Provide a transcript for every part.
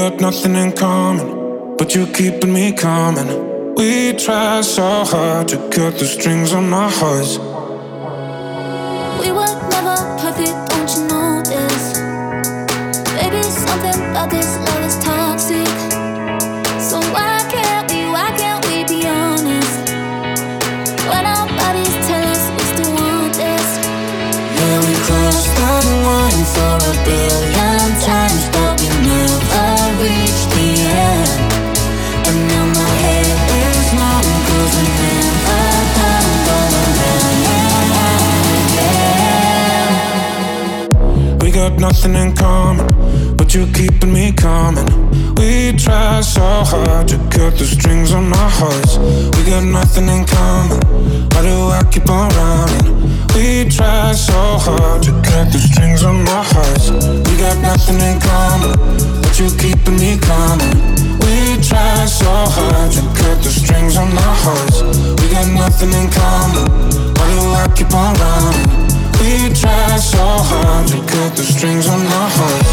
Got nothing in common, but you're keeping me coming. We try so hard to cut the strings on our hearts. Nothing in common, but you're keeping me coming. We try so hard to cut the strings on our hearts. We got nothing in common. Why do I keep on running? We try so hard to cut the strings on our hearts. We got nothing in common, but you're keeping me coming. We try so hard to cut the strings on our hearts. We got nothing in common. Why do I keep on running? We try so hard to cut the strings on our hearts.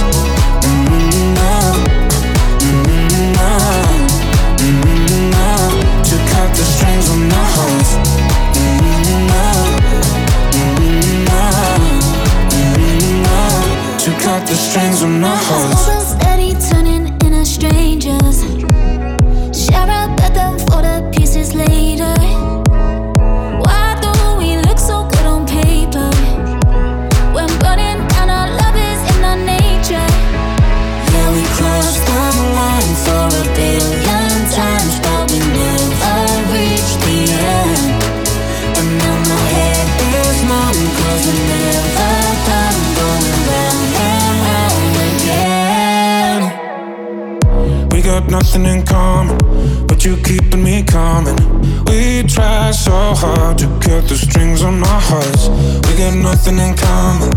To cut the strings on our hearts. To cut the strings on our hearts. Steady turning into strangers. Share a bed for the nothing in common, but you're keeping me coming. We try so hard to cut the strings on our hearts. We got nothing in common.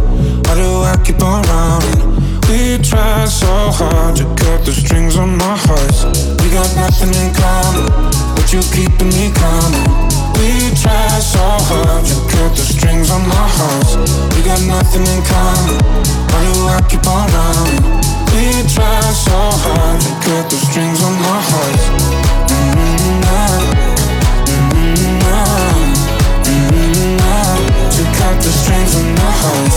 Why do I keep on running? We try so hard to cut the strings on our hearts. We got nothing in common, but you're keeping me coming. We try so hard to cut the strings on our hearts. We got nothing in common. Why do I keep on running? We try so hard to cut the strings on our hearts. Mm-hmm, to cut the strings on our hearts.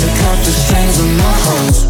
To cut the strings on our hearts.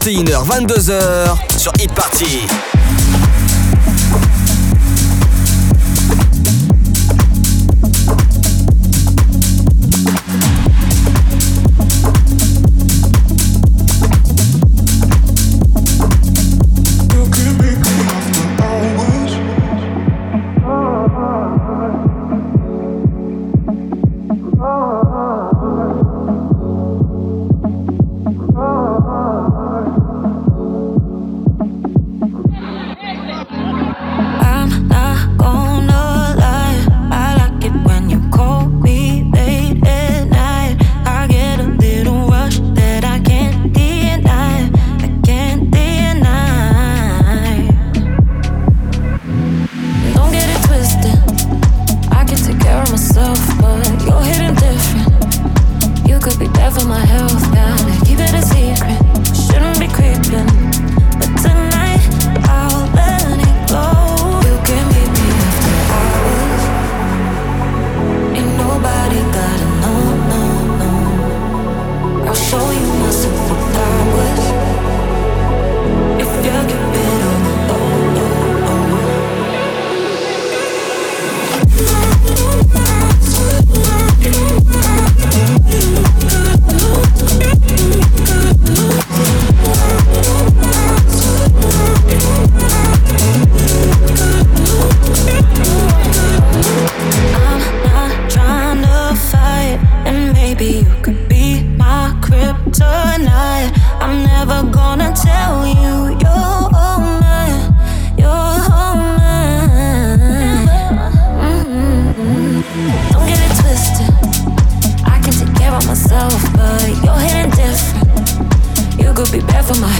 21h, 22h sur Hit Party. For my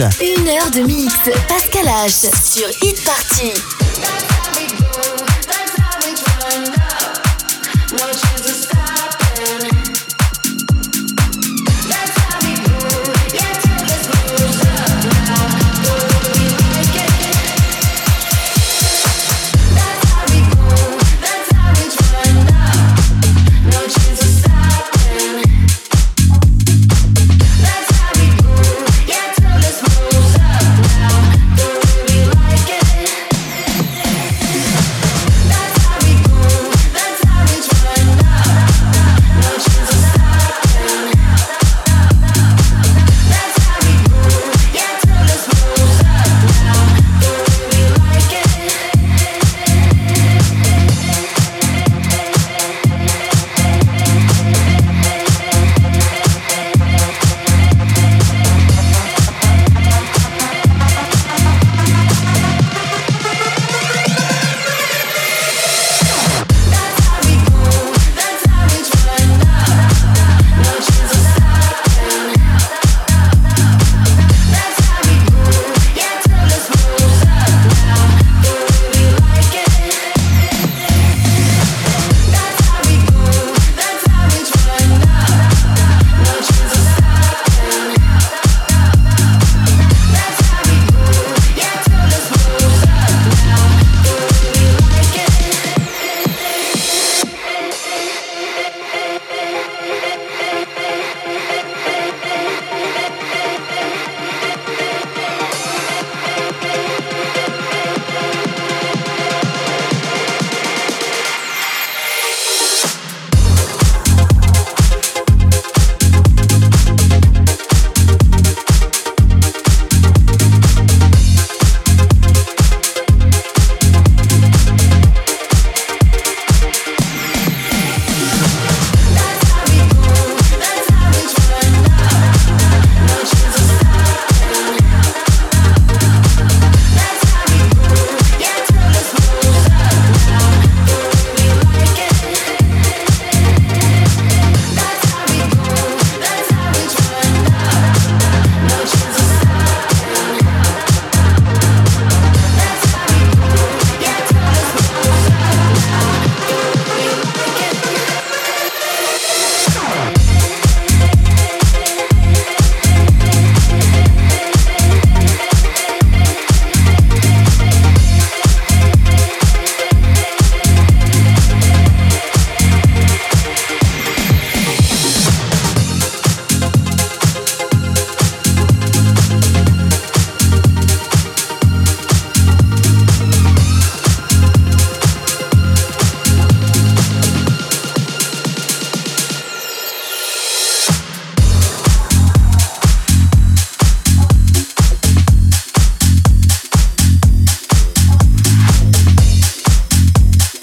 Une heure de mix. Pascal H. sur Hit Party.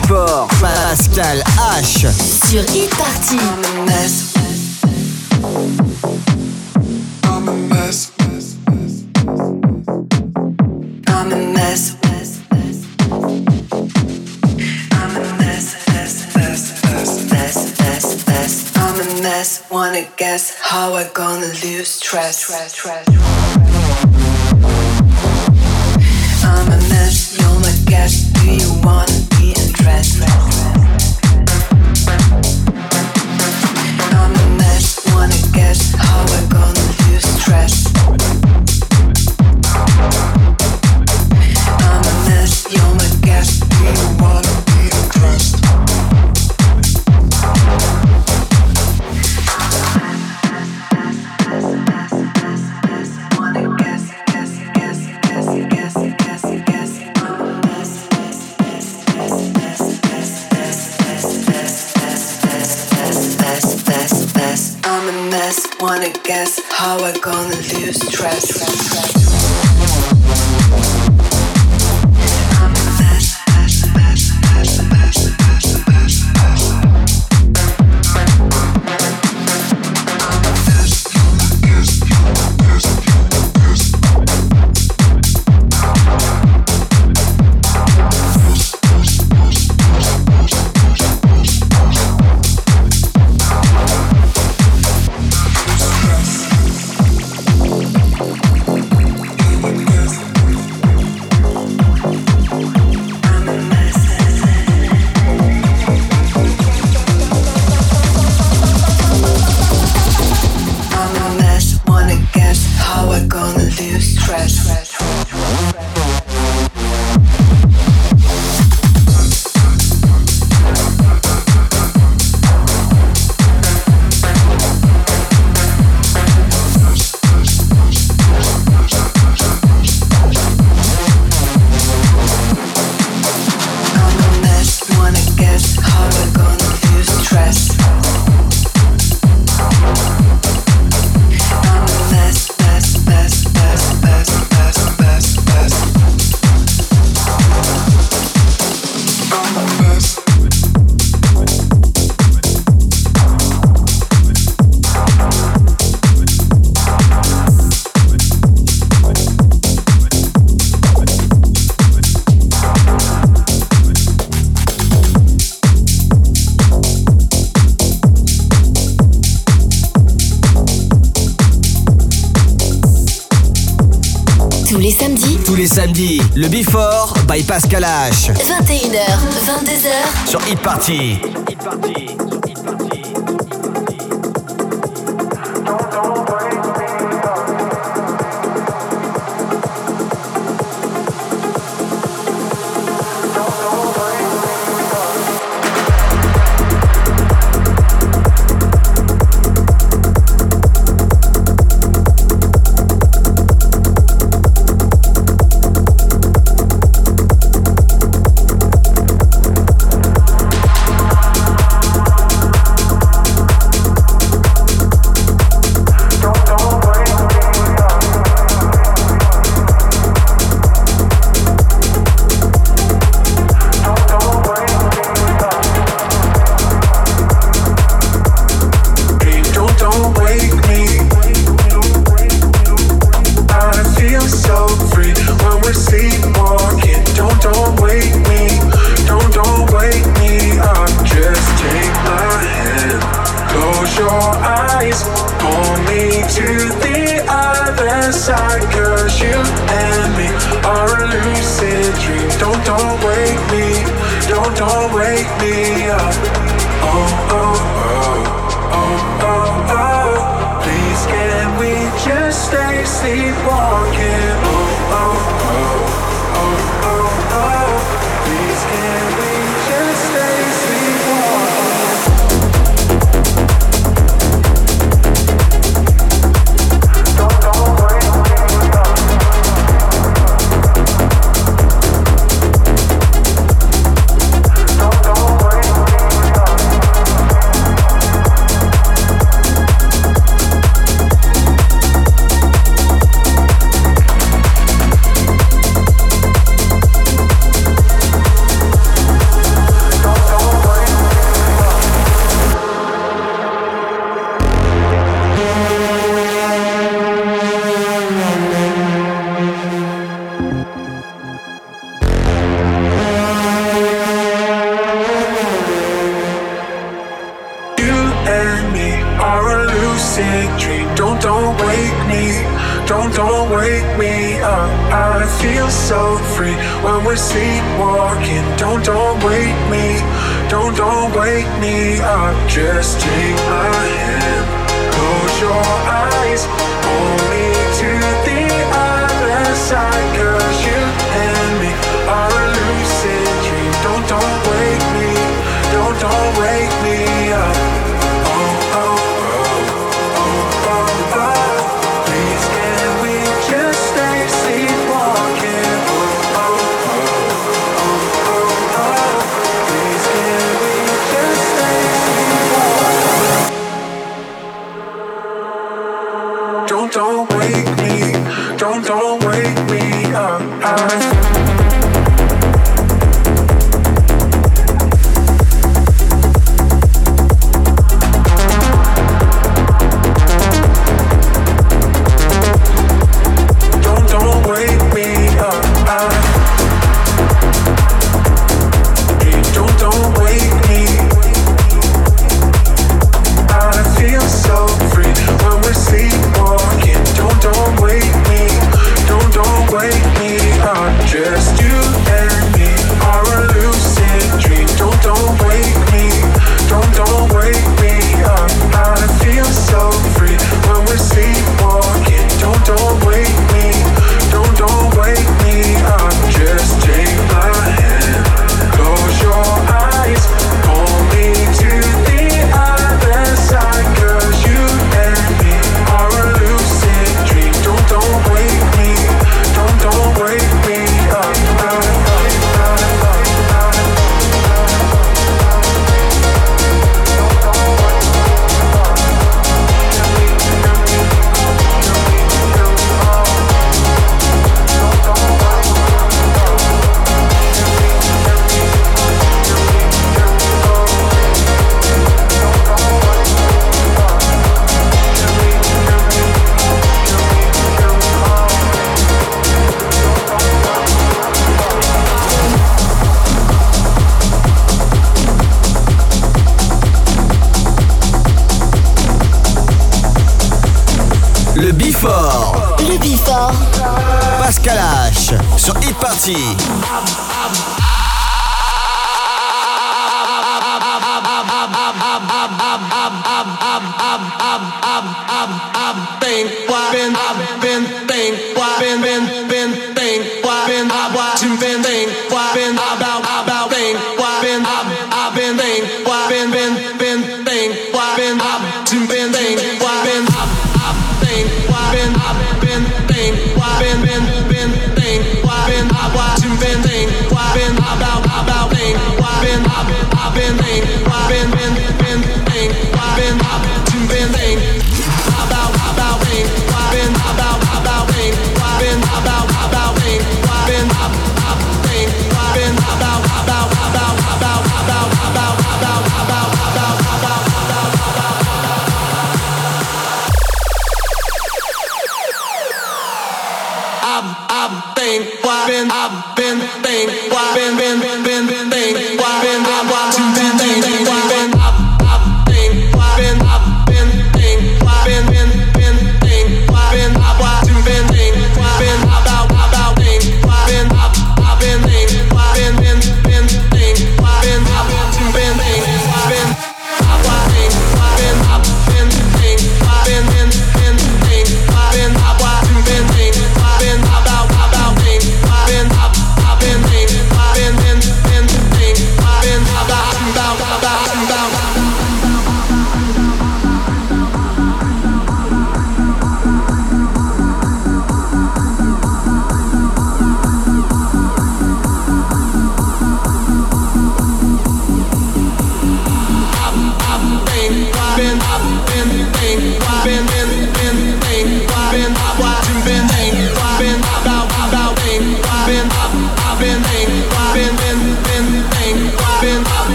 Fort, Pascal H. Sur Hit Party. I'm a mess. I'm a mess. I'm a mess, wanna guess how I gonna lose stress. I'm a mess, you're my guest, do you wanna? Rest. le Before by Pascal H. 21h, 22h sur Hit Party. wake me up, just take my hand. Close your eyes, hold me to the other side, girl.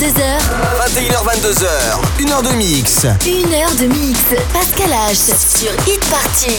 22h. 21h22h. Une heure de mix. Une heure de mix. Pascal H. Sur Hit Party.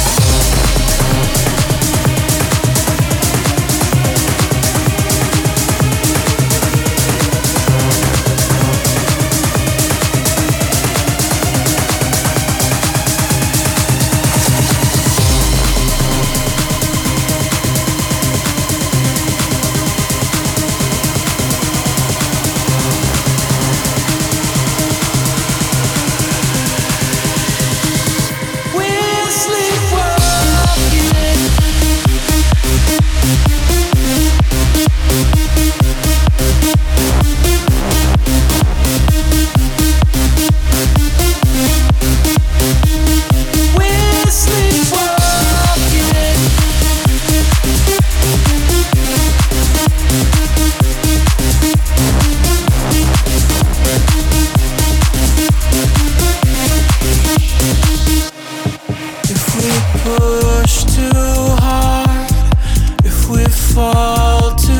Take you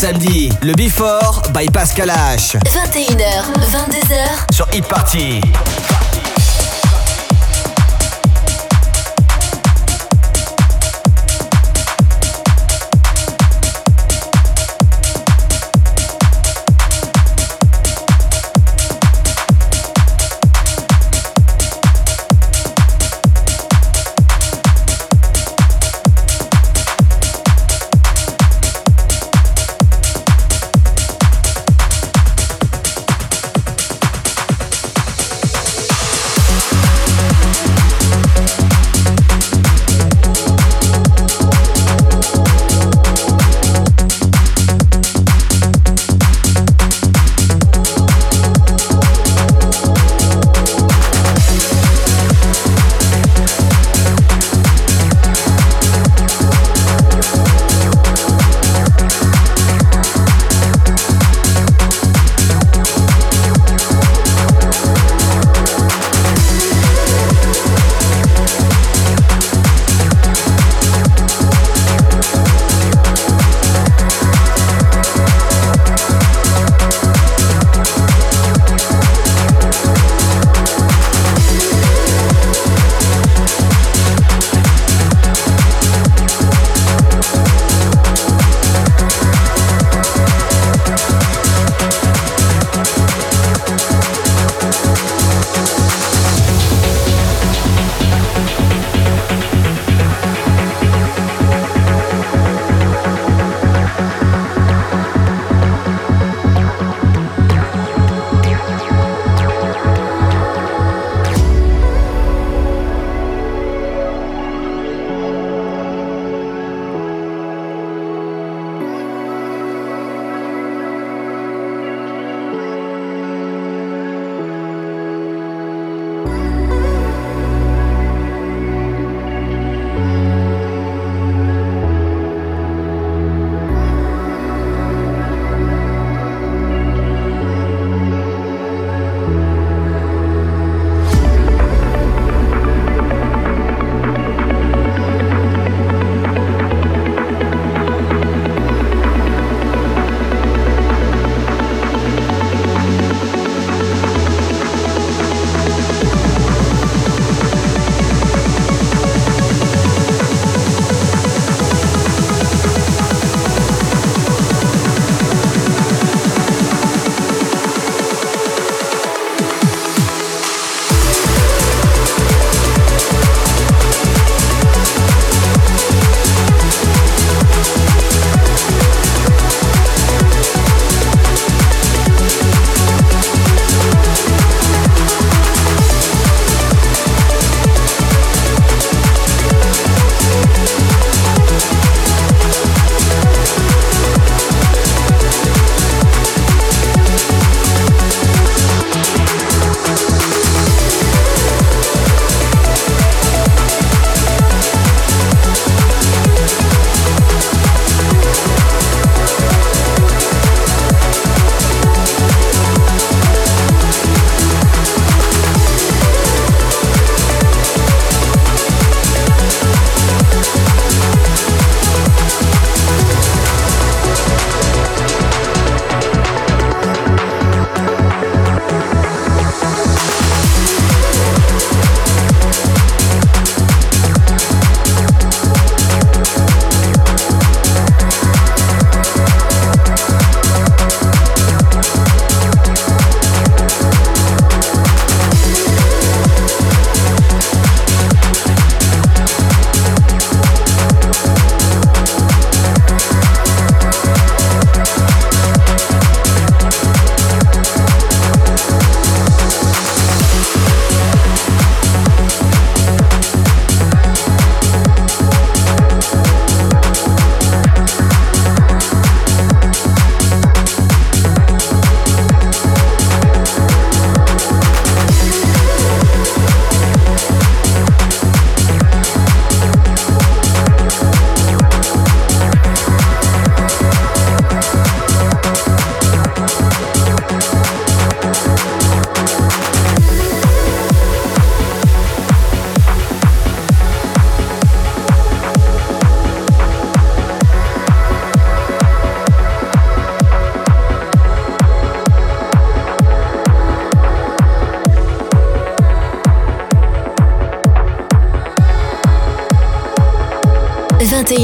samedis, le Before by Pascal H. 21h, 22h. Sur Hit Party.